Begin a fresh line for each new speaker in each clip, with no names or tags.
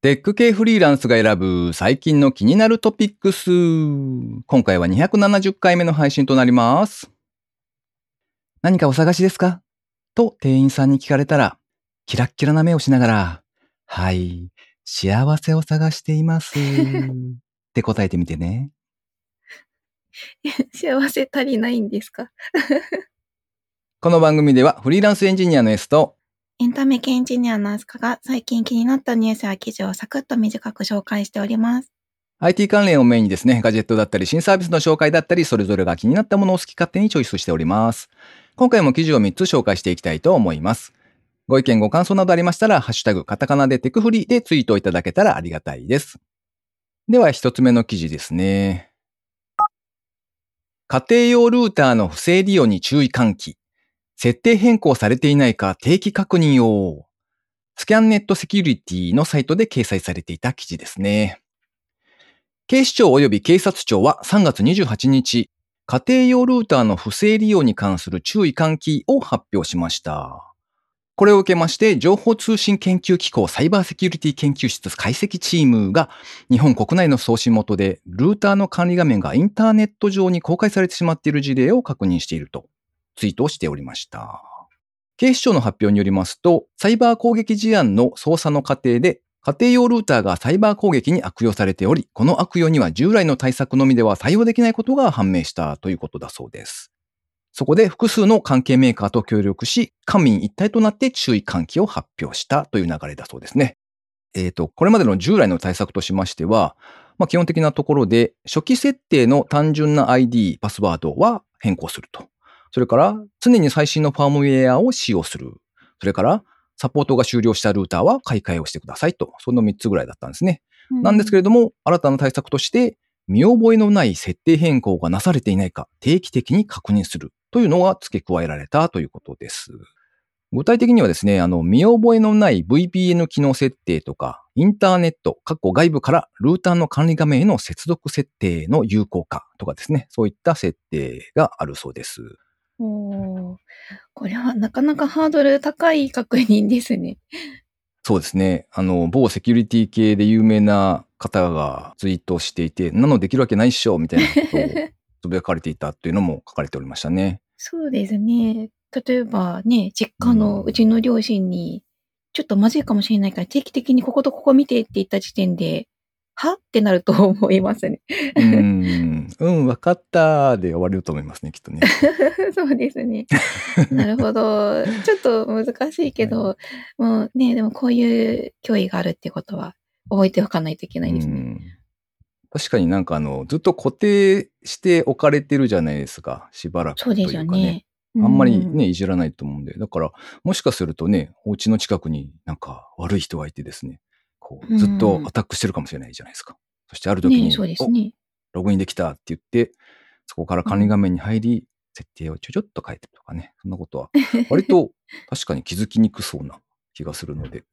テック系フリーランスが選ぶ最近の気になるトピックス。今回は270回目の配信となります。何かお探しですか？と店員さんに聞かれたら、キラッキラな目をしながら、はい、幸せを探しています。って答えてみてね。
幸せ足りないんですか？
この番組ではフリーランスエンジニアの S と
エンタメ系エンジニアのアスカが最近気になったニュースや記事をサクッと短く紹介しております。
IT 関連をメインにですね、ガジェットだったり新サービスの紹介だったり、それぞれが気になったものを好き勝手にチョイスしております。今回も記事を3つ紹介していきたいと思います。ご意見ご感想などありましたら、ハッシュタグ、カタカナでテクフリでツイートいただけたらありがたいです。では1つ目の記事ですね。家庭用ルーターの不正利用に注意喚起。設定変更されていないか定期確認を。スキャンネットセキュリティのサイトで掲載されていた記事ですね。警視庁及び警察庁は3月28日、家庭用ルーターの不正利用に関する注意喚起を発表しました。これを受けまして、情報通信研究機構サイバーセキュリティ研究室解析チームが日本国内の送信元でルーターの管理画面がインターネット上に公開されてしまっている事例を確認しているとツイートをしておりました。警視庁の発表によりますと、サイバー攻撃事案の捜査の過程で、家庭用ルーターがサイバー攻撃に悪用されており、この悪用には従来の対策のみでは対応できないことが判明したということだそうです。そこで複数の関係メーカーと協力し、官民一体となって注意喚起を発表したという流れだそうですね。えっ、と、これまでの従来の対策としましては、まあ、基本的なところで、初期設定の単純な ID、パスワードは変更すると。それから、常に最新のファームウェアを使用する。それから、サポートが終了したルーターは買い替えをしてくださいと。その3つぐらいだったんですね。なんですけれども、新たな対策として、見覚えのない設定変更がなされていないか定期的に確認するというのが付け加えられたということです。具体的にはですね、あの、見覚えのない VPN 機能設定とか、インターネット、括弧外部からルーターの管理画面への接続設定の有効化とかですね、そういった設定があるそうです。
おーこれはなかなかハードル高い確認ですね。
そうですね。あの、某セキュリティ系で有名な方がツイートしていて、なのできるわけないっしょ、みたいなことを つぶやかれていたっていうのも書かれておりましたね。
そうですね。例えばね、実家のうちの両親に、ちょっとまずいかもしれないから定期的にこことここ見てって言った時点で、は？ってなると思いますね。
うーん、うん、わかったで終われると思いますね、きっとね。
そうですね。なるほど。ちょっと難しいけど、もうね、でもこういう脅威があるってことは覚えておかないといけないですね。
うん確かになんかあの、ずっと固定して置かれてるじゃないですか、しばらくというか
そうですよ
ね。
ね。
あんまり
う
ね、いじらないと思うんで。だから、もしかするとね、お家の近くになんか悪い人がいてですね、こう、ずっとアタックしてるかもしれないじゃないですか。そしてある時に、
ねそうですね。
おログインできたって言って、そこから管理画面に入り、設定をちょちょっと変えてとかね、そんなことは、割と確かに気づきにくそうな気がするので、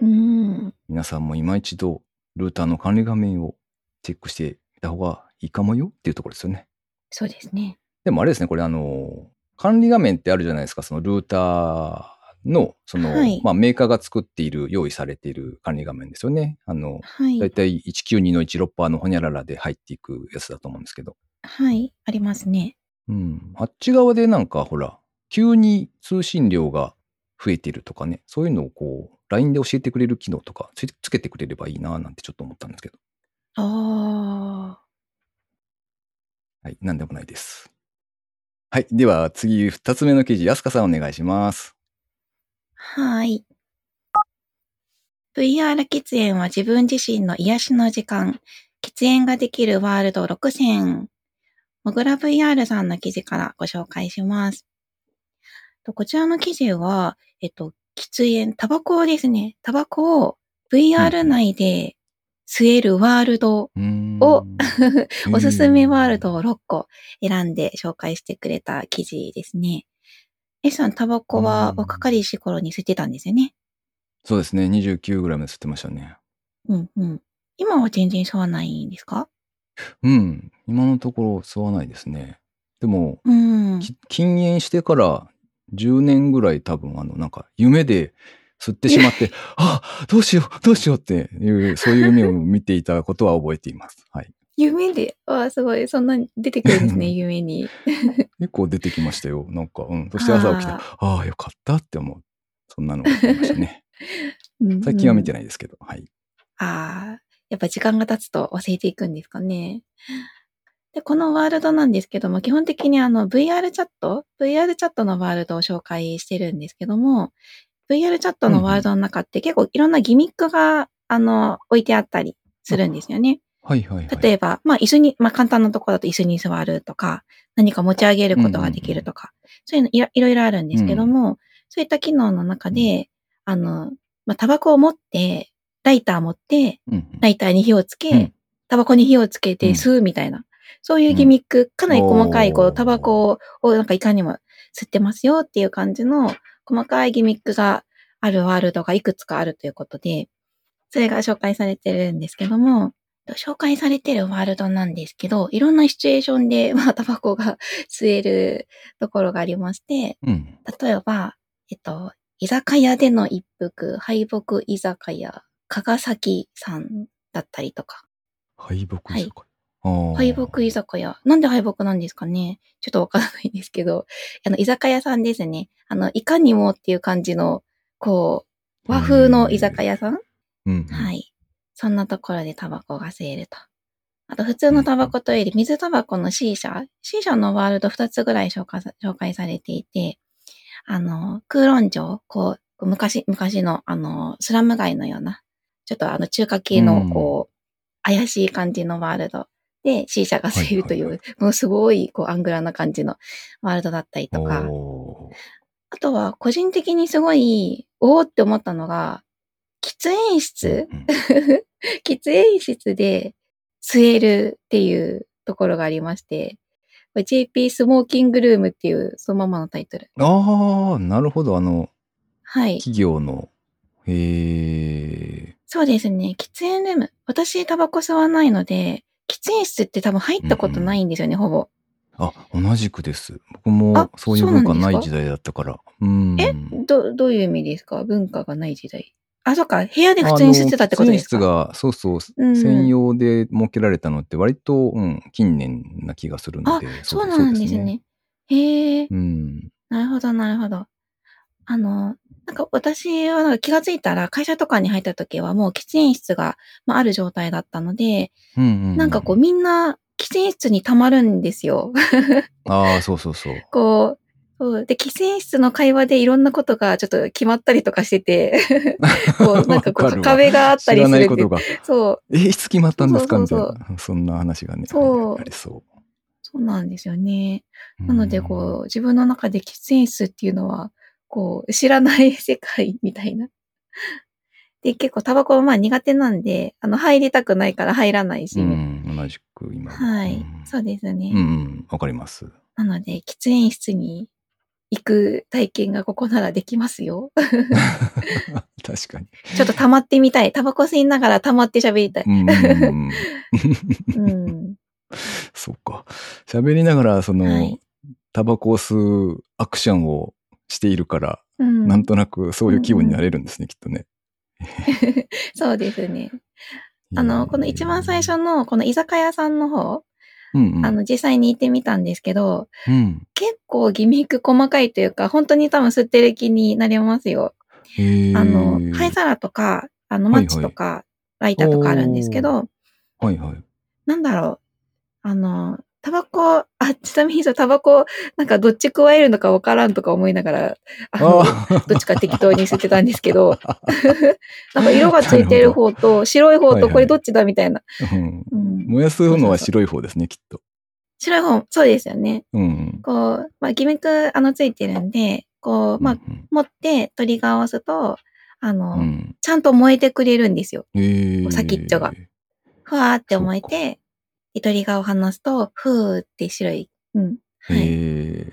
うん。
皆さんも今一度、ルーターの管理画面をチェックしてみた方がいいかもよっていうところですよね。
そうですね。
でもあれですね、これあの、管理画面ってあるじゃないですか、そのルーターの、その、
はい
まあメーカーが作っている、用意されている管理画面ですよね。あの、
はい
だい。たい192の16%のホニャララで入っていくやつだと思うんですけど。
はい。ありますね。
うん。あっち側でなんかほら、急に通信量が増えてるとかね、そういうのをこう、LINE で教えてくれる機能とかつつけてくれればいいななんてちょっと思ったんですけど。
ああ。
はい、なんでもないです。はい。では次、二つ目の記事、安香さんお願いします。
はい。VR 喫煙は自分自身の癒しの時間。喫煙ができるワールド6選。もぐら VR さんの記事からご紹介します。とこちらの記事は、えっと、喫煙、タバコですね。タバコを VR 内で吸えるワールド、
うーん
お おすすめワール
へ
ドを6個選んで紹介してくれた記事ですね。S さん、タバコは
うん
若かりし頃に吸ってたんですよね？
そうですね。29ぐらいまで吸ってましたね。
うんうん。今は全然吸わないんですか？
うん。今のところ吸わないですね。でも、
うん。
き禁煙してから10年ぐらい多分、あの、なんか、夢で吸ってしまって、あどうしよう、どうしようっていう、そういう夢を見ていたことは覚えています。はい。
夢で、ああ、すごい、そんなに出てくるんですね、夢に。
結構出てきましたよ。なんか、うん。そして朝起きて、
あ
ああ、よかったって思う。そんなのがありましたね。最近は見て
ない。
ないですけど、はい。
ああ、やっぱ時間が経つと忘れていくんですかね。で、このワールドなんですけども、基本的にあの VR チャット ?VR チャットのワールドを紹介してるんですけども、VR チャットのワールドの中って結構いろんなギミックが、あの、置いてあったりするんですよね。
はいはいはい。
例えば、まあ、椅子に、まあ、簡単なところだと椅子に座るとか、何か持ち上げることができるとか、そういうのいろいろいろあるんですけども、そういった機能の中で、あの、まあ、タバコを持って、ライター持って、
うんうん。
ライターに火をつけ、
うん。
タバコに火をつけて
うん。
吸うみたいな、そういうギミック、かなり細かい、こう、タバコをなんかいかにも吸ってますよっていう感じの細かいギミックがあるワールドがいくつかあるということで、それが紹介されてるんですけども、紹介されてるワールドなんですけど、いろんなシチュエーションで、まあ、タバコが 吸えるところがありまして、
うん。
例えば、えっと、居酒屋での一服、敗北居酒屋、加賀崎さんだったりとか、
敗北
はい
居酒屋。あー
敗北居酒屋。なんで敗北なんですかね？ちょっとわからないんですけど、あの、居酒屋さんですね。あの、いかにもっていう感じの、こう、和風の居酒屋さん
うん。
はい。そんなところでタバコが吸えると。あと、普通のタバコというより、水タバコの C 社 ?C 社のワールド2つぐらい紹介さ紹介されていて、あの、空論城、こう、昔、昔の、あの、スラム街のような、ちょっとあの、中華系
うん。
の、こう、怪しい感じのワールドで C 社が吸えるという、
はい
もうすごい、こう、アングラな感じのワールドだったりとか、あとは、個人的にすごい、おおって思ったのが、喫煙室、
うん
喫煙室で吸えるっていうところがありまして、JP スモーキングルームっていうそのままのタイトル。
ああ、なるほど。あの、
はい。
企業の、へえ。
そうですね。喫煙ルーム。私タバコ吸わないので、喫煙室って多分入ったことないんですよね、ほぼ。
あ、同じくです。僕も
あ
そういう文化
な
い時代だったから。うん。
えど、どういう意味ですか？文化がない時代。あ、そっか。部屋で普通に吸ってたってことですか？
室が、そうそう、
うん
専用で設けられたのって割と、うん、近年な気がするの
あ
で。、
そうなんですね。。へえ。
うん。
なるほど、なるほど。あの、なんか私はなんか気がついたら会社とかに入った時はもう喫煙室が、まあ、ある状態だったので、
うんうん。
なんかこうみんな喫煙室に溜まるんですよ。
ああ、そうそうそう。
こう、そうで、喫煙室の会話でいろんなことがちょっと決まったりとかしてて、こう、なんかこう、壁があったりするんで
ないことが。
そう、
え、いつ決まったんですか？みたいな。そんな話がね。
そう
ありそ
そうなんですよね。
う。
なので、こう、自分の中で喫煙室っていうのは、こう、知らない世界みたいな。で、結構タバコはまあ苦手なんで、あの、入りたくないから入らないし、
うん、同じく今。
はい、
うん
そうですね。
うんうん、わかります。
なので、喫煙室に行く体験がここならできますよ。
確かに。
ちょっと溜まってみたい。タバコ吸いながら溜まって喋りたい。
うんうんうん。
うん。
そうか。喋りながら、その、
はい
タバコを吸うアクションをしているから、
うん。
なんとなくそういう気分になれるんですね、きっとね。
そうですね。あの、この一番最初の、この居酒屋さんの方、
うんうん、
あの、実際に行ってみたんですけど、
うん、
結構ギミック細かいというか、本当に多分吸ってる気になりますよ。あの、灰皿とか、あの、マッチとか、ライターとかあるんですけど、
はいはい。
なんだろう。あの、タバコ、あ、ちなみにそう、タバコ、なんかどっち加えるのかわからんとか思いながら、あの、
あ
どっちか適当に吸ってたんですけど、なんか色がついてる方と白い方とこれどっちだみたいな。
燃やすのは白い方ですね、きっと。
白い方、そうですよね。
うん。
こう、まあ、ギミック、あの、ついてるんで、こう、まあ、
うん
持ってトリガーを押すと、あの、
うん、
ちゃんと燃えてくれるんですよ。
へー
先っちょがふわーって燃えて、でトリガーを離すと、ふーって白い。うん。はい。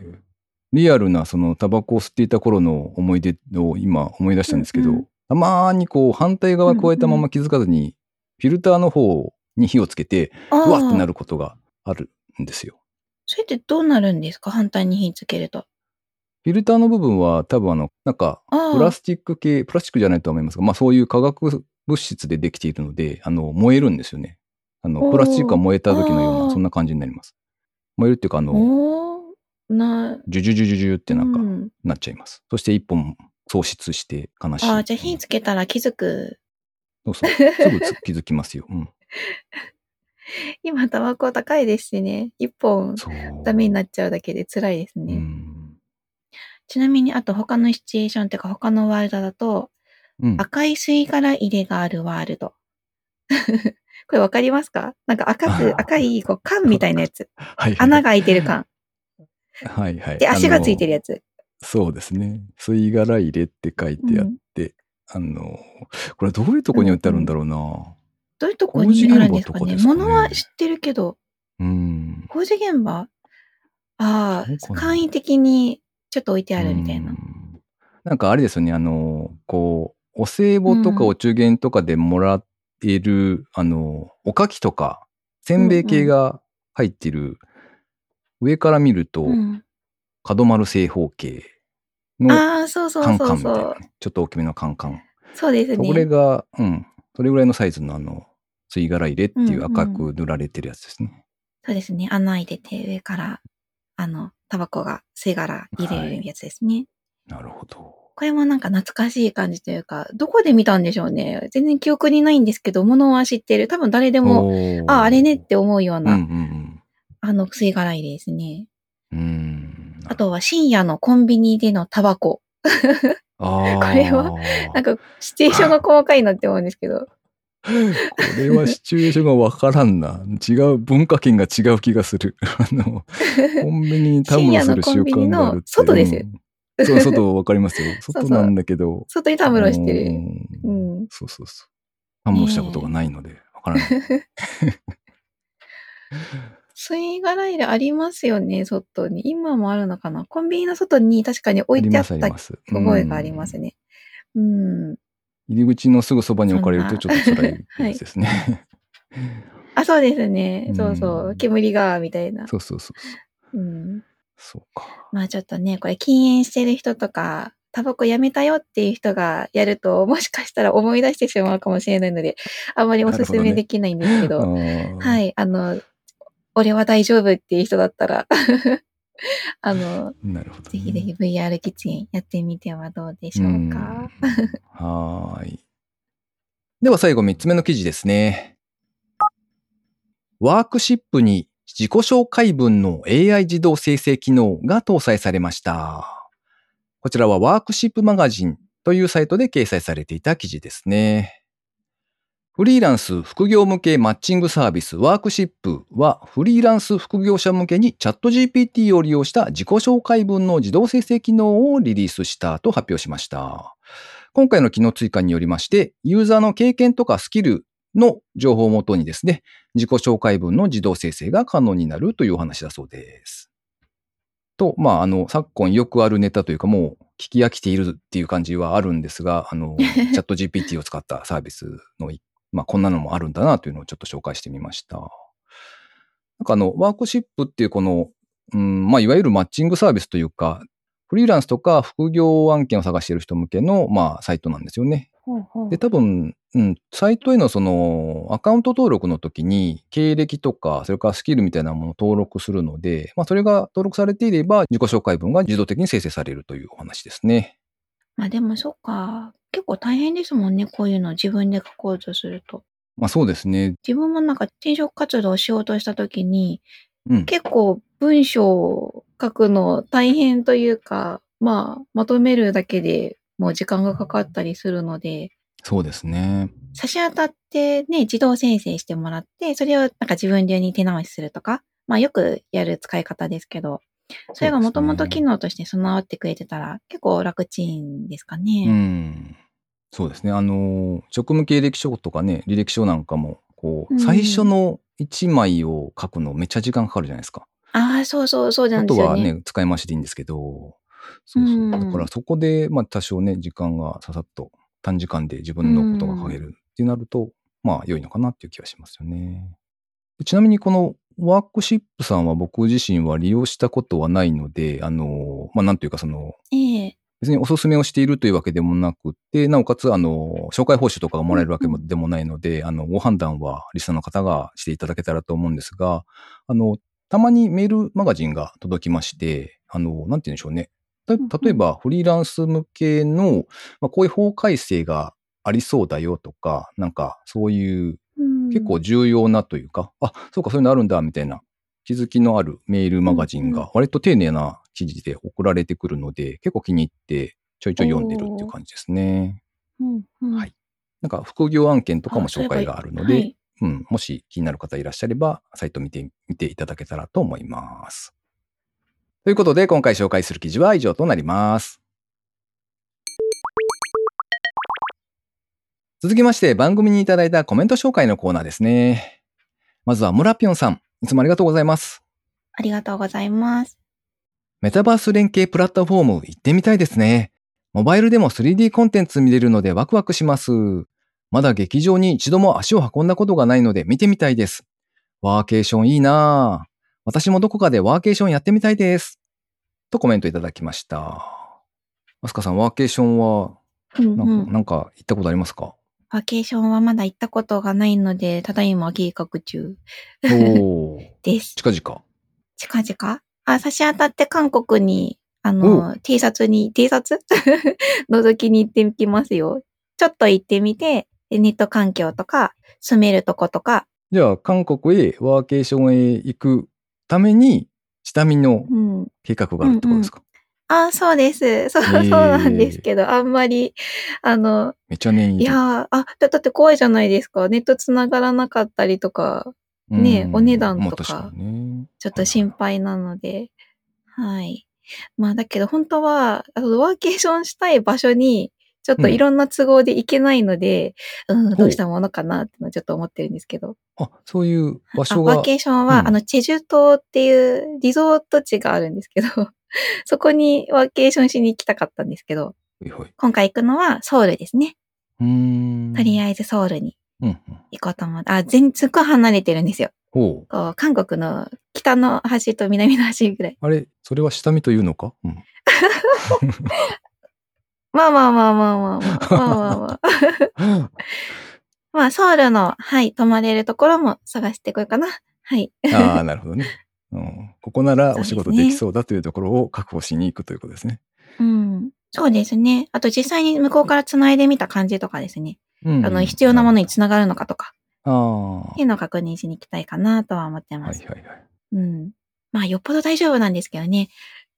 リアルなそのタバコを吸っていた頃の思い出を今思い出したんですけど、
うんうん
たまーにこう反対側加えたまま気づかずに、フィルターの方に火をつけて、
あ
うわってな
る。
ることがあるんですよ。
それってどうなるんですか？反対に火つけると。
フフィルターの部分は多分あの、なんか。プラスチック系、プラスチックじゃないと思いますが、まあそういう化学物質でできているので、あの、燃えるんですよね。あの、プラスチックが燃えた時のような、そんな感じになります。燃えるっていうか、あの、
な、
ジュジュジュジュジュってなんか、
うん
なっちゃいます。そして一本喪失して悲しい。
ああ、じゃあ火つけたら気づく。
そうそう。すぐつ気づきますよ。うん。
今、タバコ高いですしね。一本。ダメになっちゃうだけで辛いですね。
うん。
ちなみに、あと他のシチュエーションっていうか他のワールドだと、
うん。
赤い吸い殻入れがあるワールド。これわかりますか？なんか赤く、赤いこう缶みたいなやつ。
はい。
穴が開いてる缶。
はいはい。
で、足がついてる
や
やつ。
そうですね。吸い殻入れって書いてあって、あの、これどういうとこに置いてあるんだろうな。
どういうとこにあるんですかね？
工事現場とかですかね
物は知ってるけど、
うん。
工事現場？ああ、簡易的にちょっと置いてあるみたいな
う。んなんかあれですよね、あの、こう、お歳暮とか
うん
お中元とかでもらえる、あの、おかきとか、せんべい系が入ってる、上から見ると、
うん、
角丸正方形の
ああ、そうそう
カンカン
そうそう。
みたいなね。ちょっと大きめのカンカン。
そうです
それ
ね。
が、うん、それぐらいのサイズのあの、吸い殻入れっていう赤
うん
く塗られてるやつですね。
そうですね。穴開いてて上から、あの、タバコが吸い殻入れるやつですね。
なるほど。
これもなんか懐かしい感じというか、どこで見たんでしょうね。全然記憶にないんですけど、物は知ってる。多分誰でも、あ、あれねって思うよう
うん
な、
うん
あの、吸い殻入れですね。
うん。うん。
あとは深夜のコンビニでのタバコ。これはなんか、シチュエーションが細かいなって思うんですけど。
これはシチュエーションがわからんな。違う、文化圏が違う気がする。あの、コンビニにたむろする習慣があるって。
深夜のコンビニの外ですよ
うん そう、外わかりますよ。外なんだけど。
外にたむろしてる。
う
うんん。
そうそうそう。たむろしたことがないので、わからない。
吸い殻入れありますよね、外に。今もあるのかなコンビニの外に確かに置いてあった。覚えがあります
うん。
ね。うん。
入り口のすぐそばに置かれるとちょっと辛いですね。
あ、そうですね。
うん
そうそう。煙が、みたいな。
そうそうそうそう。
うん。
そうか。
まあちょっとね、これ禁煙してる人とか、タバコやめたよっていう人がやると、もしかしたら思い出してしまうかもしれないので、あまりおすすめできないんですけど、
は。
はいい、あの、俺は大丈夫っていう人だったら、あの、
ね。
ぜひぜひ VR 喫煙やってみてはどうでしょうか。
うんはーい。では最後3つ目の記事ですね。ワークシップに自己紹介文の AI 自動生成機能が搭載されました。こちらはワークシップマガジンというサイトで掲載されていた記事ですね。フリーランス副業向けマッチングサービスワークシップはフリーランス副業者向けにチャット GPT を利用した自己紹介文の自動生成機能をリリースしたと発表しました。今回の機能追加によりまして、ユーザーの経験とかスキルの情報をもとにですね、自己紹介文の自動生成が可能になるというお話だそうです。と、まあ、あの、昨今よくあるネタというか、もう聞き飽きているっていう感じはあるんですが、あの、チャット GPT を使ったサービスのい、まあ、こんなのもあるんだなというのをちょっと紹介してみました。なんかあの、ワークシップっていうこの、うん、まあ、いわゆるマッチングサービスというか、フリーランスとか副業案件を探している人向けの、まあ、サイトなんですよね。
ほうほう
で、多分、うん、サイトへのその、アカウント登録の時に、経歴とか、それからスキルみたいなものを登録するので、まあ、それが登録されていれば、自己紹介文が自動的に生成されるというお話ですね。
まあでもそっか。結構大変ですもんね。こういうの自分で書こうとすると。
まあ、そうですね。
自分もなんか転職活動をしようとしたときに、
うん。
結構文章を書くの大変というか、まあ、まとめるだけでもう時間がかかったりするので、
そうですね。
差し当たってね、自動生成してもらって、それをなんか自分流に手直しするとか、まあよくやる使い方ですけど、それがもともと機能として備わってくれてたら結構楽ちんですか
う
ね。
ん。そうですね。あの、職務経歴書とかね、履歴書なんかも、こう、
うん
最初の1枚を書くのめっちゃ時間かかるじゃないですか。
ああ、そうそうそうな
あ
んですよね。
とはね、使い回しでいいんですけど、そうそう。
うん
だからそこで、まあ多少ね、時間がささっと短時間で自分のことが書けるってなると、まあ良いのかなっていう気がしますよね。ちなみにこのワークシップさんは僕自身は利用したことはないので、あの、まあ、なんというかその、
ええ
別におすすめをしているというわけでもなくて、なおかつ、あの、紹介報酬とかがもらえるわけでもないので、あの、ご判断はリスナーの方がしていただけたらと思うんですが、あの、たまにメールマガジンが届きまして、あの、なんて言うんでしょうね。例えば、フリーランス向けの、まあ、こういう法改正がありそうだよとか、なんか、そういう
うん。
結構重要なというか、あ、そうか、そういうのあるんだ、みたいな気づきのあるメールマガジンが割と丁寧な記事で送られてくるので、結構気に入ってちょいちょい読んでるっていう感じですね。
うんうん。
はい。なんか副業案件とかも紹介があるので、
はい。
うん、もし気になる方いらっしゃれば、サイト見てみていただけたらと思います。ということで、今回紹介する記事は以上となります。続きまして、番組にいただいたコメント紹介のコーナーですね。まずは、村ぴょんさん。いつもありがとうございます。
ありがとうございます。
メタバース連携プラットフォーム行ってみたいですね。モバイルでも 3D コンテンツ見れるのでワクワクします。まだ劇場に一度も足を運んだことがないので見てみたいです。ワーケーションいいなぁ。私もどこかでワーケーションやってみたいです。とコメントいただきました。マスカさん、ワーケーションは
うん
なんか,、
うん。
なんか行ったことありますか？
バケーションはまだ行ったことがないので、ただいま計画中 です。
近々。
近々？あ、差し当たって韓国に、あの、T シャツに、T シャツ覗きに行ってきますよ。ちょっと行ってみて、でネット環境とか、住めるとことか、
じゃあ、韓国へワーケーションへ行くために、下見の
うん。
計画があるってことですか、
あ、そうです。そう、
へー
そうなんですけど、あんまり、あの、
めっちゃ念入り。
いやーあ、だだって怖いじゃないですか。ネット繋がらなかったりとか、ね
うん
お値段とか。ちょっと心配なので、はい。まあだけど本当は、あのワーケーションしたい場所に、ちょっといろんな都合で行けないので、うん、どうしたものかなってのはちょっと思ってるんですけど。
あ、そういう場
あ
所が。
ワーケーションは、
うん
あの、チェジュ島っていうリゾート地があるんですけど、そこにワーケーションしに行きたかったんですけど、
はいはい
今回行くのはソウルですね。
うーん。
とりあえずソウルに
うんうん。
行こうと思う。あ、全、すっごい離れてるんですよ。こう、韓国の北の端と南の端ぐらい。
あれ、それは下見というのか？うん。
まあまあまあまあまあまあ。まあまあまあ。まあ、ソウルの、はい、泊まれるところも探してこようかな。はい。
ああ、なるほどね。うん、ここなら お仕事
で
きそうだというところを確保しに行くということですね。
うん。そうですね。あと実際に向こうから繋いでみた感じとかですね。
うん
あの、必要なものに繋がるのかとか、
ああ。は
っていうのを確認しに行きたいかなとは思って
い
ます。
はいはい。
うん。まあ、よっぽど大丈夫なんですけどね。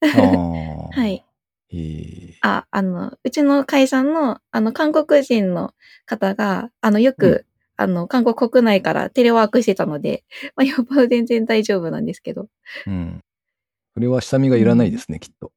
ああ。
はい。
ええ
あ、あの、うちの会社の、あの、韓国人の方が、あの、よく、
うん
あの、韓国国内からテレワークしてたので、まあ、よっぽど全然大丈夫なんですけど。
うん。それは下見がいらないですね、きっと。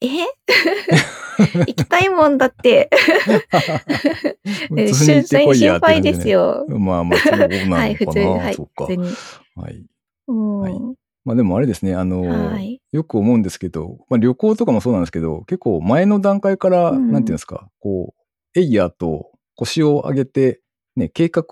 え？行きたいもんだって、
普通
心配です。よ。
まあまあ、そうなのかな。
はい、普通に、はい、普通。に。
はい。
うん。
はいまあでもあれですね、あの、
はい
よく思うんですけど、まあ旅行とかもそうなんですけど、結構前の段階から、
うん
なんていうんですか、こう、エイヤーと腰を上げて、ね、計画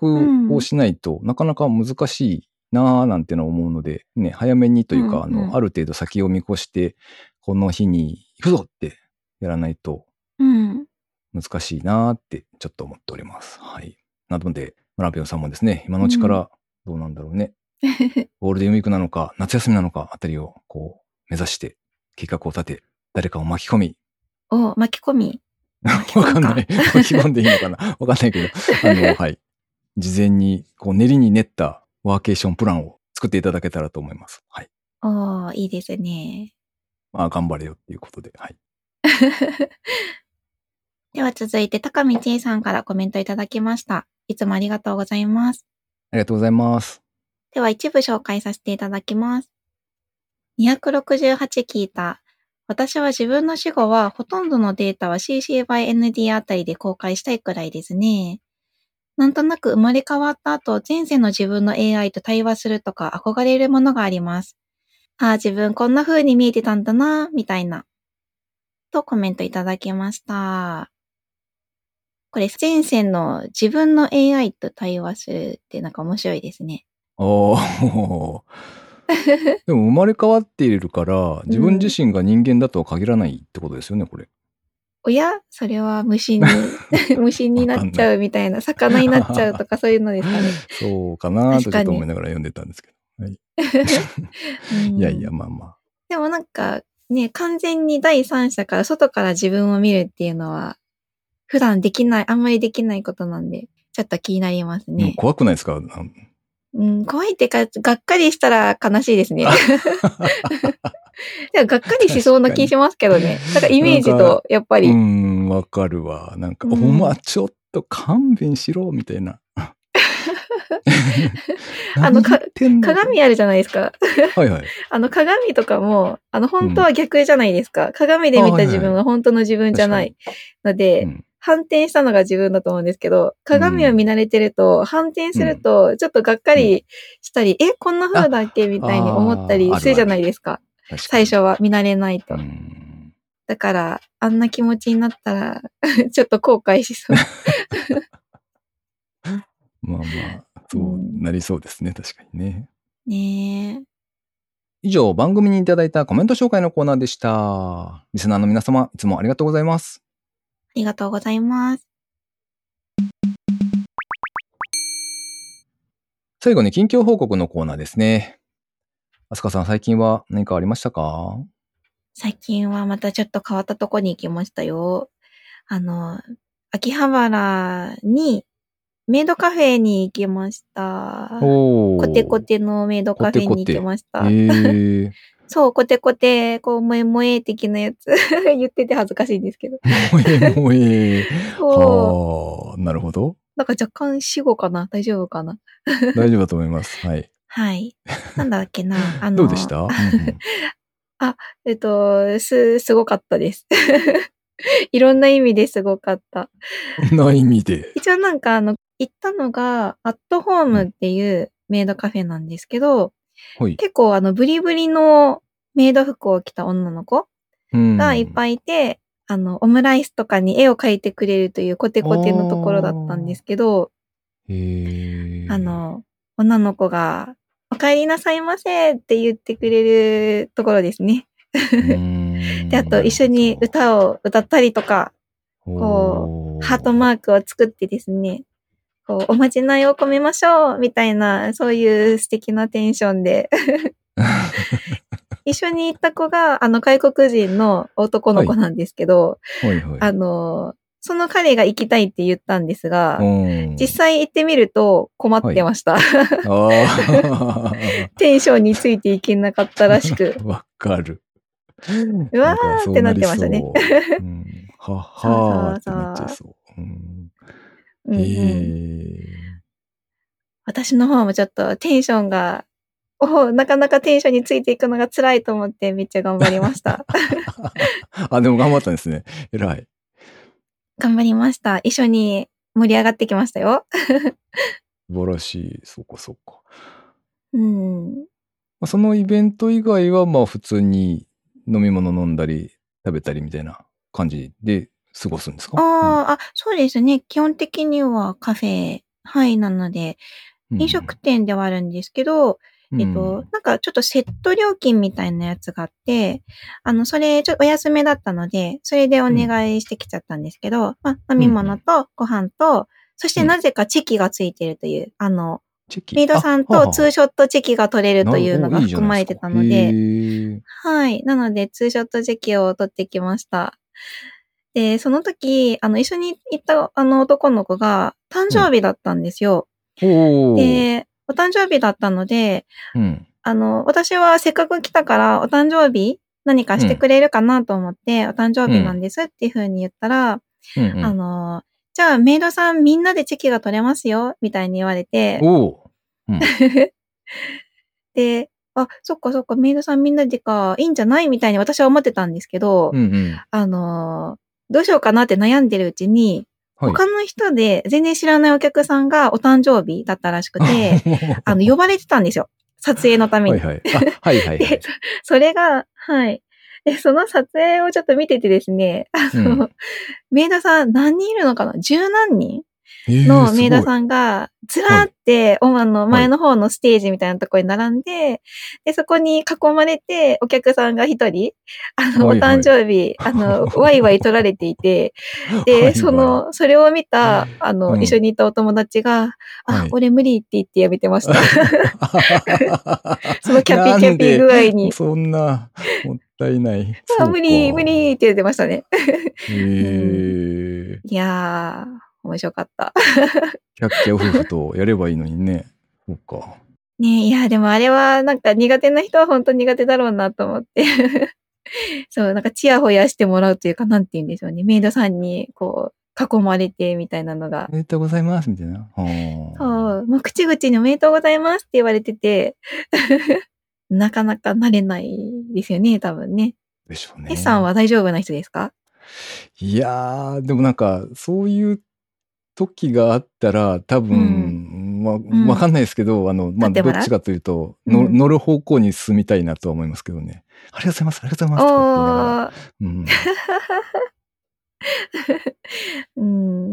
をしないと、なかなか難しいなぁなんてのを思うので、ね、早めにというか、
うんうん
あの、ある程度先を見越して、この日に行くぞってやらないと
うん。
難しいなぁってちょっと思っております。はい。なので、村ピョンさんもですね、今のうちからどうなんだろうね。ゴールデンウィークなのか、夏休みなのかあたりをこう目指して計画を立て、誰かを巻き込み、
お、巻き込み？
わかんない。巻き込んでいいのかな？わかんないけど、あの、はい。事前にこう練りに練ったワーケーションプランを作っていただけたらと思います。はい。
おーいいですね。
まあ、頑張れよっていうことで、はい。
では続いて、高見千恵さんからコメントいただきました。いつもありがとうございます。
ありがとうございます。
では一部紹介させていただきます。268聞いた。私は自分の死後はほとんどのデータは CC by ND あたりで公開したいくらいですね。なんとなく生まれ変わった後、前世の自分の AI と対話するとか憧れるものがあります。ああ、自分こんな風に見えてたんだな、みたいな。とコメントいただきました。これ前世の自分の AI と対話するってなんか面白いですね。
おー でも生まれ変わっているから、自分自身が人間だとは限らないってことですよね、これ。
おや？それは虫に、虫になっちゃうみたいな、魚になっちゃうとかそういうのですかね。
そうかなとちょっと思いながら読んでたんですけど。はい、
うん
いやいや、まあまあ。
でもなんか、ね、完全に第三者から外から自分を見るっていうのは、普段できない、あんまりできないことなんで、ちょっと気になりますね。
怖くないですか？
うん、怖いってか、がっかりしたら悲しいですね。でもがっかりしそうな気しますけどね。だからイメージと、やっぱり。
うーん、わかるわ。なんか、
うん
お前ちょっと勘弁しろ、みたいな。
あのか鏡あるじゃないですか。
はいはい。
あの鏡とかも、あの本当は逆じゃないですか。鏡で見た自分は本当の自分じゃないので、
うん
反転したのが自分だと思うんですけど、鏡を見慣れてると、反転すると、ちょっとがっかりしたり、え、こんな風だっけみたいに思ったりするじゃないですか。
確かに
最初は見慣れないと。
うん
だから、あんな気持ちになったら、ちょっと後悔しそう。
まあまあ、そうなりそうですね。確かにね。
ねえ。
以上、番組にいただいたコメント紹介のコーナーでした。リスナーの皆様、いつもありがとうございます。
ありがとうございます。
最後に近況報告のコーナーですね。あすかさん、最近は何かありましたか？
最近はまたちょっと変わったとこに行きましたよ。あの、秋葉原にメイドカフェに行きました。
お
コテコ。テのメイドカフェに行きました。
えー、
そう、コテコテ、こう、萌え萌え的なやつ。言ってて恥ずかしいんですけど。
もえもえ。はあ、なるほど。
なんか若干死語かな？大丈夫かな？
大丈夫だと思います。はい。
はい。なんだっけな？あの、
どうでした、うんうん
えっと、す、すごかったです。いろんな意味ですごかった。
そんな意味で。
一応なんかあの、行ったのが、アットホームっていうメイドカフェなんですけど、
はい。
結構あの、ブリブリのメイド服を着た女の子がいっ
い。
ぱいいて、あの、オムライスとかに絵を描いてくれるというコテコテのところだったんですけど、あ、の、女の子が、お帰りなさいませって言ってくれるところですね。で、
で
あと一緒に歌を歌ったりとか、こハートマークを作ってですね、こう、おまじないを込めましょうみたいな、そういう素敵なテンションで、一緒に行った子が、あの、外国人の男の子なんですけど、
はいはい。
あの、その彼が行きたいって言ったんですが、
うん
実際行ってみると困ってました。
あ
テンションについていけなかったらしく。
あ、わかる。
うわーってなってましたね。
そうんはっはーってなっちゃいそう。うん
うんうん。私の方もちょっとテンションが、おなかなかテンションについていくのが辛いと思ってめっちゃ頑張りました。
あ、でも頑張ったんですね。偉い。
頑張りました。一緒に盛り上がってきましたよ。
素晴らしい。そうかそうか。
うん。
まあそのイベント以外は、まあ普通に飲み物飲んだり食べたりみたいな感じで過ごすんですか？
ああ、あ、そうですね。基本的にはカフェ、はい、なので、
うん
飲食店ではあるんですけど、
うん
えっと、なんかちょっとセット料金みたいなやつがあって、あの、それ、ちょっとお安めだったので、それでお願いしてきちゃったんですけど、まあ、飲み物とご飯と、そしてなぜかチェキがついてるという、あの、
チェキ。
メイドさんとツーショットチェキが取れるというのが含まれてたので、はい。なので、ツーショットチェキを取ってきました。で、その時、あの、一緒に行ったあの男の子が誕生日だったんですよ。
へーおー。
で、お誕生日だったので、
うん。
あの、私はせっかく来たから、お誕生日何かしてくれるかなと思って、お誕生日なんですっていう風に言ったら、
うん。うん
あの、じゃあメイドさんみんなでチェキが取れますよ、みたいに言われて、
おー。
で、あ、そっかそっか、メイドさんみんなでか、いいんじゃない？みたいに私は思ってたんですけど、
うんうん。
あの、どうしようかなって悩んでるうちに、
はい。
他の人で全然知らないお客さんがお誕生日だったらしくて、あの、呼ばれてたんですよ。撮影のために。
はいはい。あ、はいはいはい
で。それが、はい。で、その撮影をちょっと見ててですね、あの、
うん
メイドさん何人いるのかな？十何人？のメイド
ん。
さんが、ずらーって、おあの、前の方のステージみたいなところに並んで、で、そこに囲まれて、お客さんが一人、あの、お誕生日、あの、ワイワイ取られていて、で、その、それを見た、あの、
うん
一緒にいたお友達が、あ、
はい
俺無理って言ってやめてました。そのキャピキャピ具合に。
そんな、もったいない。
あ無理、無理って言ってましたね。
へえ。
いやー、面白かった。
キャッキャ夫婦とやればいいのにね。そうか。
ねいや、でもあれはなんか苦手な人は本当苦手だろうなと思って。そう、なんかチヤホヤしてもらうというか、なんて言うんでしょうね。メイドさんにこう、囲まれてみたいなのが
お。めでとうございます、みたいな。はあ
そう、もう口々におめでとうございますって言われてて、なかなか慣れないですよね、多分ね。
でしょうね。
S さんは大丈夫な人ですか？
いやー、でもなんか、そういう時があったら、多分、まあ、
ん
わかんないですけど、あの、まあ、どっちかというと、の
うん
乗る方向に進みたいなとは思いますけどね。ありがとうございます、ありがとうございます。うん。
う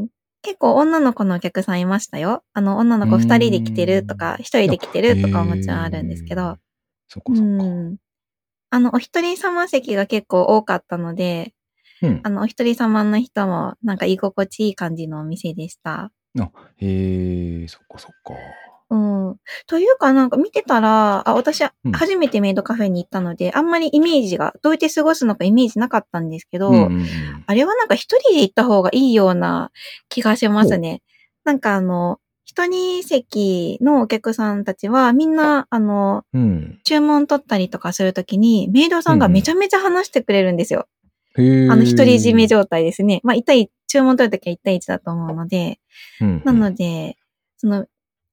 ん結構女の子のお客さんいましたよ。あの、女の子二人で来てるとか、一人で来てるとかはもちろんあるんですけど。
そっか
う
そっか。
ん。あの、お一人様席が結構多かったので、
うん
あ。の、お一人様の人もなんか居心地いい感じのお店でした。
へえ、そっかそっか。
うん。というかなんか見てたら、あ、私
うん
初めてメイドカフェに行ったので、あんまりイメージが、どうやって過ごすのかイメージなかったんですけど、
うんうんうん。
あれはなんか一人で行った方がいいような気がしますね。なんかあの、一人席のお客さんたちはみんな、あの、
うん。
注文取ったりとかするときに、メイドさんがめちゃめちゃ話してくれるんですよ。あの、独り占め状態ですね。まあ、一対、注文取るときは一対一だと思うので、
うん
なので、その、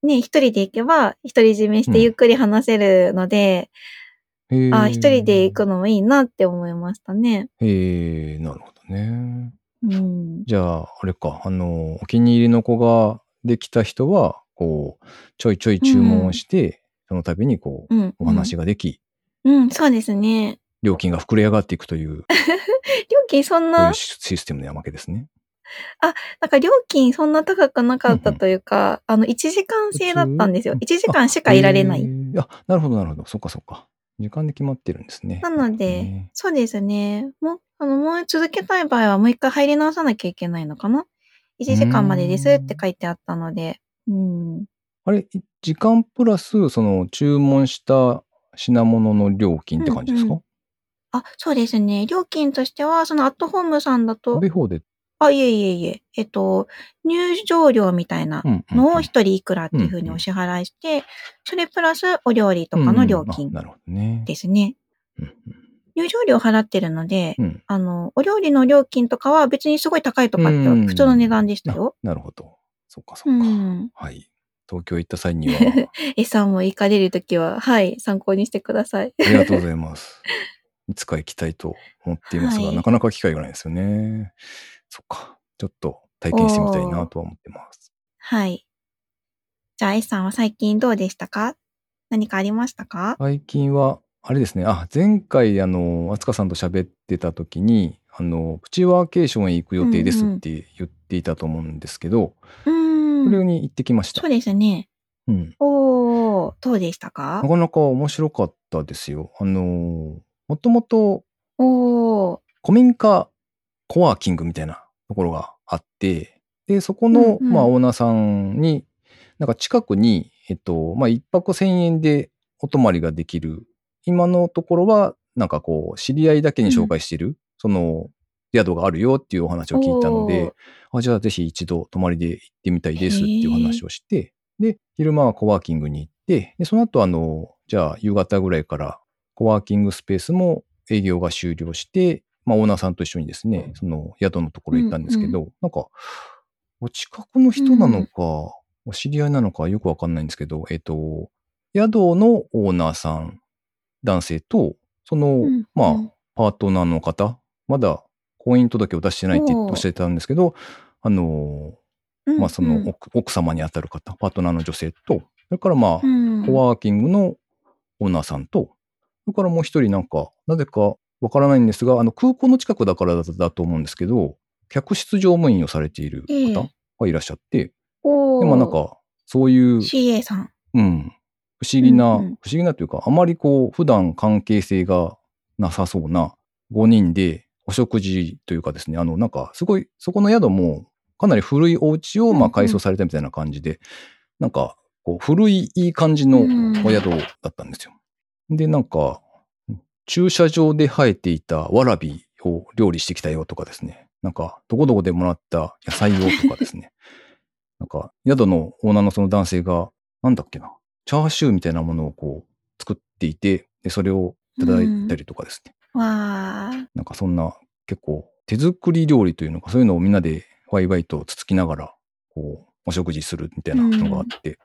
ね、一人で行けば、独り占めし
うん
てゆっくり話せるので、
へえ
あ、一人で行くのもいいなって思いましたね。
へえ、なるほどね。
うん。
じゃあ、あれか、あの、お気に入りの子ができた人は、こう、ちょいちょい注文をして、その度にこう、
うん。
お話ができ、
うん、うん、そうですね。
料金が膨れ上がっていくという、
料金そんな？
う、システムなわけですね。
なんか料金そんな高くなかったというか、あの、1時間制だったんですよ。
普
1時間しかいられない。
へえあ、なるほど、なるほど。そっかそっか。時間で決まってるんですね。
なので、
ね
そうですね。もう、あの、もう続けたい場合はもう一回入り直さなきゃいけないのかな ?1 時間までですって書いてあったので。うん。
あれ、い時間プラス、その、注文した品物の料金って感じですか、
うんあ、そうですね。料金としては、そのアットホームさんだと
食べ、放題。
あ、いえいえいえ、えっと、入場料みたいなのを一人いくらっていうふうにお支払いして、それプラスお料理とかの料金。ですね。
うん
入場料払ってるので、
うんうん
あの、お料理の料金とかは別にすごい高いとかって
うん
普通の値段でしたよ。
なるほど。そっかそっか。
うん。
はい。東京行った際には、
んも行かれるときは、はい、参考にしてください。
ありがとうございます。いつか行きたいと思っていますが、
はい
なかなか機会がないですよね。そっか。ちょっと体験してみたいなとは思ってます。
はい。じゃあ S さんは最近どうでしたか？何かありましたか？
最近は、あれですね。あ、前回、あの、あつかさんと喋ってた時に、あの、プチワーケーションへ行く予定です
うんうん
って言っていたと思うんですけど、
うーん。
それに行ってきました
そう。ですね。
うん。
おー、どうでしたか？
なかなか面白かったですよ。あの、もともと
おー、
古民家コワーキングみたいなところがあって、で、そこの、
うんうん。
まあ、オーナーさんに、なんか近くに、えっと、まあ、一泊千円でお泊まりができる。今のところは、なんかこう、知り合いだけに紹介してる、その、宿があるよっていうお話を聞いたので、あじゃあぜひ一度泊まりで行ってみたいですっていう話をして、で、昼間はコワーキングに行って、で、その後あの、じゃあ夕方ぐらいからコワーキングスペースも営業が終了して、まあオーナーさんと一緒にですね、その宿のところ行ったんですけど、なんか、お近くの人なのか、お知り合いなのかよくわかんないんですけど、えっ、と、宿のオーナーさん、男性と、その、
うん
まあ、
うん
パートナーの方、まだ婚姻届を出してないって
お
っしゃってたんですけど、あの、
うん
まあその
うん
奥,、奥様にあたる方、パートナーの女性と、それからまあ、
うん。
コワーキングのオーナーさんと、それからもう一人なんか、なぜかわからないんですが、あの空港の近くだからだだと思うんですけど、客室乗務員をされている
ええ
方がいらっしゃって、
おー。
でもなん、か、そういう、
CA さん。
うん、不思議な、
うんうん
不思議なというか、あまりこう、普段関係性がなさそうな5人でお食事というかですね、あの、なんか、すごい、そこの宿も、かなり古いお家を、
うんうん
まあ、改装されたみたいな感じで、なんか、こう、古いいい感じのお宿だったんですよ。で、なんか、駐車場で生えていたわらびを料理してきたよとかですね。なんか、どこどこでもらった野菜をとかですね。なんか、宿のオーナーのその男性が、なんだっけな、チャーシューみたいなものをこう、作っていて、で、それをいただいたりとかですね。
わー。
なんかそんな、結構、手作り料理というのか、そういうのをみんなでワイワイとつつきながら、こう、お食事するみたいなのがあって、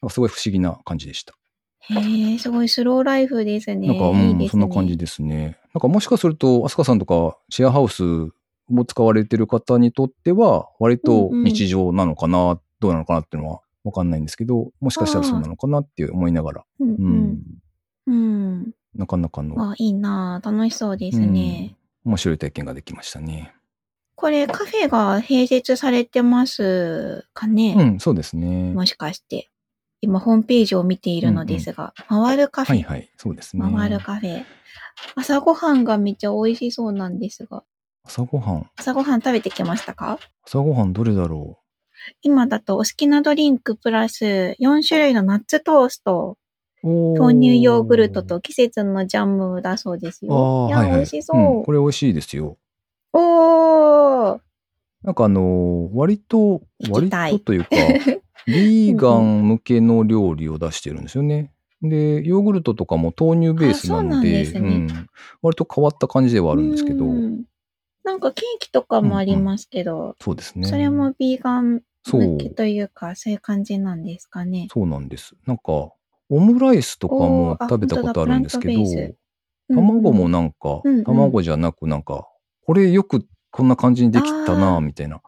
なんかすごい不思議な感じでした。
へえ、すごいスローライフですね。
なんか、うん、
いいね。
そんな感じですね。なんかもしかすると、アスカさんとかシェアハウスを使われてる方にとっては、割と
うんうん
日常なのかな、どうなのかなっていうのはわかんないんですけど、もしかしたらそうなのかなって思いながら、
うん
う
うん
ん、
うん。
なかなかの
あ、いいなぁ楽しそうですね。
面白い体験ができましたね。
これカフェが併設されてますかね、
うん、そうですね。
もしかして。今ホームページを見ているのですが、回るカフェ、
はいはい、そうですね。
回るカフェ。朝ごはんがめっちゃ美味しそうなんですが、
朝ごはん。
朝ごはん食べてきましたか？
朝ごはんどれだろ
今だとお好きなドリンクプラス4種類のナッツトースト、豆乳ヨーグルトと季節のジャムだそうです
あ
よ。
あ、
いや、
はいはい。
美味しそう。
んこれ美味しいですよ。
おー
なんかあのー割と、割とというか、ビーガン向けの料理を出してるんですよね。で、ヨーグルトとかも豆乳ベースな
んですね
うん割と変わった感じではあるんですけど、
うんなんかケーキとかもありますけど、
そうですね。
それもビーガン
そう
向けというか、そういう感じなんですかね。
そうなんです。なんか、オムライスとかも
おーあ
食べたことあるんですけど卵も
うん
なんか、
うんうん
卵じゃなくなんか、これよくこんな感じにできたなみたいな。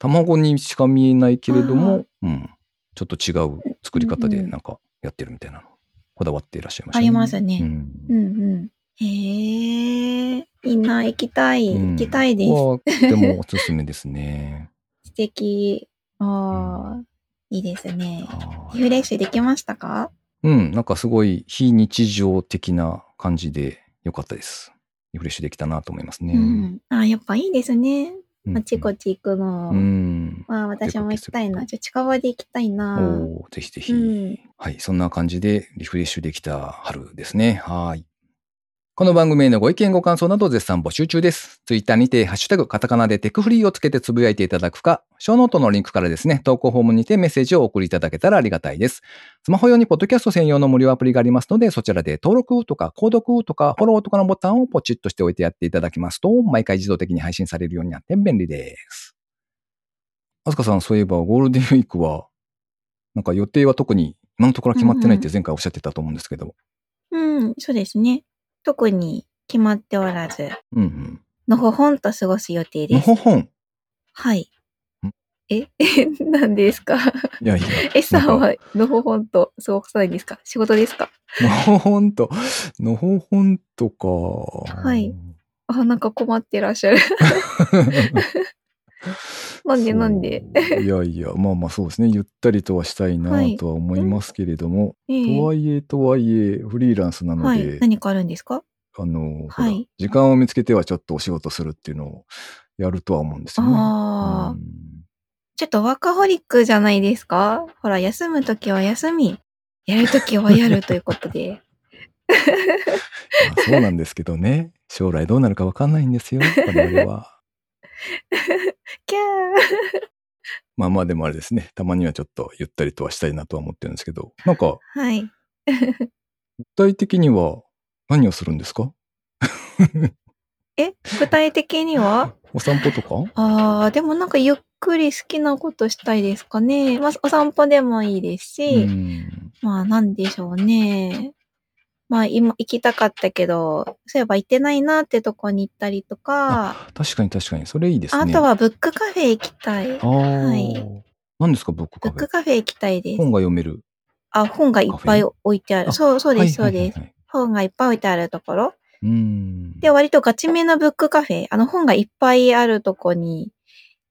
卵にしか見えないけれども、うん、ちょっと違う作り方で
うんうん
なんかやってるみたいなの、こだわっていらっしゃいました
ありますね
うん
うんうん。へえ、いいな、行きたい、
うん
行きたいです。
ここはとてもおすすめですね。
素敵。ああ、いいですね。
はい
リフレッシュできましたか？
うん、なんかすごい非日常的な感じでよかったです。リフレッシュできたなと思いますね。
うん。あやっぱいいですね。
うん
あちこち行くの。
うん。
まあ私も行きたいな。
結
じゃあ近場で行きたいな。
おーぜひぜひ、
うん
はい、そんな感じでリフレッシュできた春ですね。はい。この番組へのご意見ご感想など絶賛募集中です。ツイッターにて、ハッシュタグ、カタカナでテクフリーをつけてつぶやいていただくか、ショーノートのリンクからですね、投稿フォームにてメッセージをお送りいただけたらありがたいです。スマホ用にポッドキャスト専用の無料アプリがありますので、そちらで登録とか、購読とか、フォローとかのボタンをポチッとしておいてやっていただきますと、毎回自動的に配信されるようになって便利です。あすかさん、そういえばゴールデンウィークは、なんか予定は特に今のところ決まってないって前回おっしゃってたと思うんですけど。
うん、そうですね。特に決まっておらず、
うんうん。
のほほんと過ごす予定
の
です。
ほほん？
はい
ん？
え？何ですか？
いやいや。
えさんはのほほんと過ごさないんですか？仕事ですか？
のほほんと、のほほんとか。
はい。あ、なんか困ってらっしゃる。なんでなんで？
いやいや、まあまあそうですね。ゆったりとはしたい
は
ないとは思いますけれども、
ええ
とはいえとはいえ、フリーランスなので、
はい。何かあるんですか？
あの、ほら
はい
時間を見つけてはちょっとお仕事するっていうのをやるとは思うんですよね。
ああ、
うん
ちょっとワーカホリックじゃないですか？ほら、休むときは休み、やるときはやるということで。
まあそうなんですけどね。将来どうなるかわかんないんですよ。我々は。
キャー
まあまあでもあれですね。たまにはちょっとゆったりとはしたいなとは思ってるんですけど。なんか、
はい。
具体的には何をするんですか？
え？具体的には？
お散歩とか？
ああ、でもなんかゆっくり好きなことしたいですかね。まあ、お散歩でもいいですし、
うん
まあ、なんでしょうね。まあ、今行きたかったけど、そういえば行ってないなってとこに行ったりとか、
確かに確かに。それいいですね。
あとはブックカフェ行きたい。
ああ、
はい
何ですか、ブック
ブッ
カフェ？
クカフェ行きたいです
本。が読める。
あ、本がいっぱい置いてある。
あ
そう、そうです、そうです。本がいっぱい置いてあるところ。
うん。
で、割とガチめなブックカフェ。あの本がいっぱいあるとこに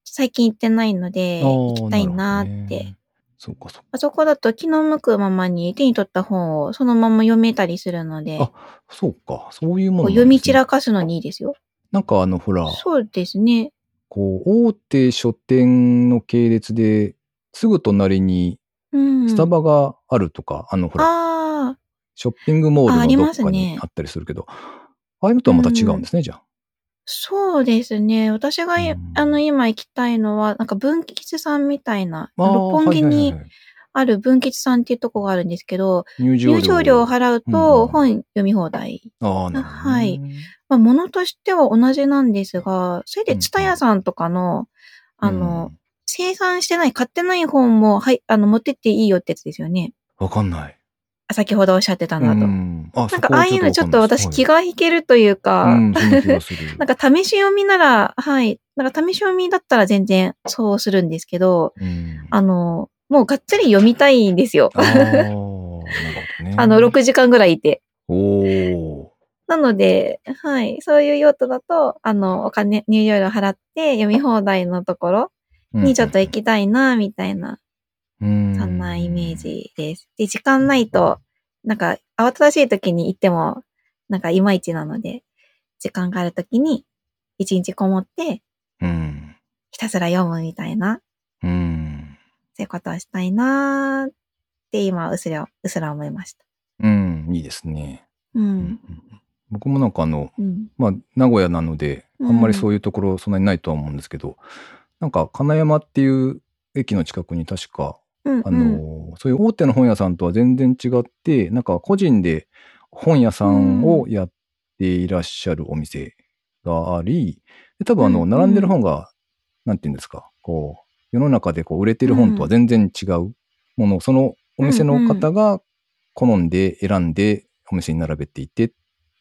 最近行ってないので、行きたいなーって。
ねそうか、そうか。
あそこだと気の向くままに手に取った本をそのまま読めたりするので、
あそうか。そういうものなんですね
こう読み散らかすのにいいですよ。
なんかあの、ほら、
そうですね。
こう、大手書店の系列で、すぐ隣に
うん。
スタバがあるとか、あの、ほら、
ああ、
ショッピングモール
ああり
のどっ
ますね
かにあったりするけど、ああいうのとはまた違うんですね、じゃあ。
そうですね。私がい、
うん
あの、今行きたいのは、なんか文吉さんみたいな、六本木にある文吉さんっていうとこがあるんですけど、
入場料
を払う
うんうん
と本読み放題。
ああ、なるほどね。
はいまあ、物としては同じなんですが、それで、ツタヤさんとかの、あの、生産してない、買ってない本も、はい、あの、持ってっていいよってやつですよね。
うん、わかんない。
あ先ほどおっしゃってたのだと。なんか、ああいうのちょっと私気
が、
が引けるというか、
な
んか試し読みなら、はい。なんか試し読みだったら全然そうするんですけど、
うん、
あの、もうがっつり読みたいんですよ。
あ ね。
あの、6時間ぐらいいて。なので、はい。そういう用途だと、あの、お金、入場料払って読み放題のところ
ー。
にちょっと行きたいな、みたいな、
うん、
そんなイメージです。で、時間ないと、なんか、慌ただしい時に行っても、なんかいまいちなので、時間がある時に、一日こもって、
うん。
ひたすら読むみたいな、
うん。
そういうことをしたいなーって今、うすら、うすら思いました。
うん、いいですね。
う。
うんん僕もなんかあの、
うん。
まあ、名古屋なので、あ
うん
んまりそういうところそんなにないとは思うんですけど、なんか金山っていう駅の近くに確か、
うん。
あの、そういう大手の本屋さんとは全然違って、なんか個人で本屋さんをやっていらっしゃるお店があり、で多分あの、並んでる本が、なんていうんですか、こう、世の中でこう売れてる本とは全然違うものを、そのお店の方が好んで選んでお店に並べていてっ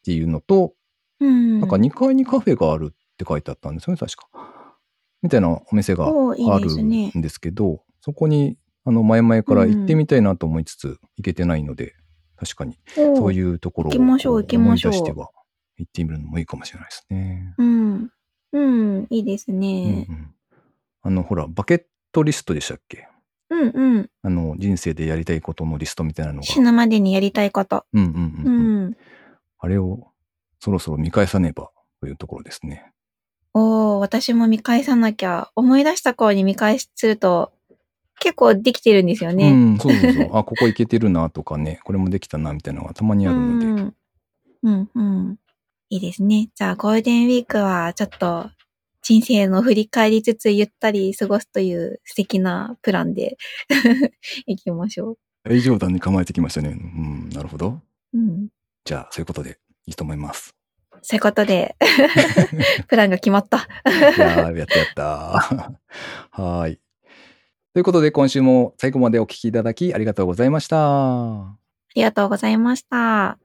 ていうのと、
うん。
なんか2階にカフェがあるって書いてあったんですよね、確か。みたいなお店があるんですけど、そこに、あの、前々から行ってみたいなと思いつつ、行けてないので、確かに、
そ
そういうところを思い出しては、行ってみるのもいいかもしれないですね。
うん。うん。いいです
うん
ね。
うんあの、ほら、バケットリストでしたっけ？
うんうん。
あの、人生でやりたいことのリストみたいなのが。
死ぬまでにやりたいこと。
うんうん
う
うんうん。
ん。
あれを、そろそろ見返さねばというところですね。
おー、私も見返さなきゃ。思い出した頃に見返しすると、結構できてるんですよ
う
ね。
ん、そうそうそう。あ、ここ行けてるなとかね、これもできたなみたいなのがたまにあるので。
うん。うん、うん。いいですね。じゃあ、ゴールデンウィークは、ちょっと、人生の振り返りつつ、ゆったり過ごすという素敵なプランで 行きましょう。
大冗談に構えてきましたね。うん、なるほど。
うん。
じゃあ、そういうことでいいと思います。
そういうことで、プランが決まった。
いやー、やったやった。はーい。ということで、今週も最後までお聞きいただきありがとうございました。
ありがとうございました。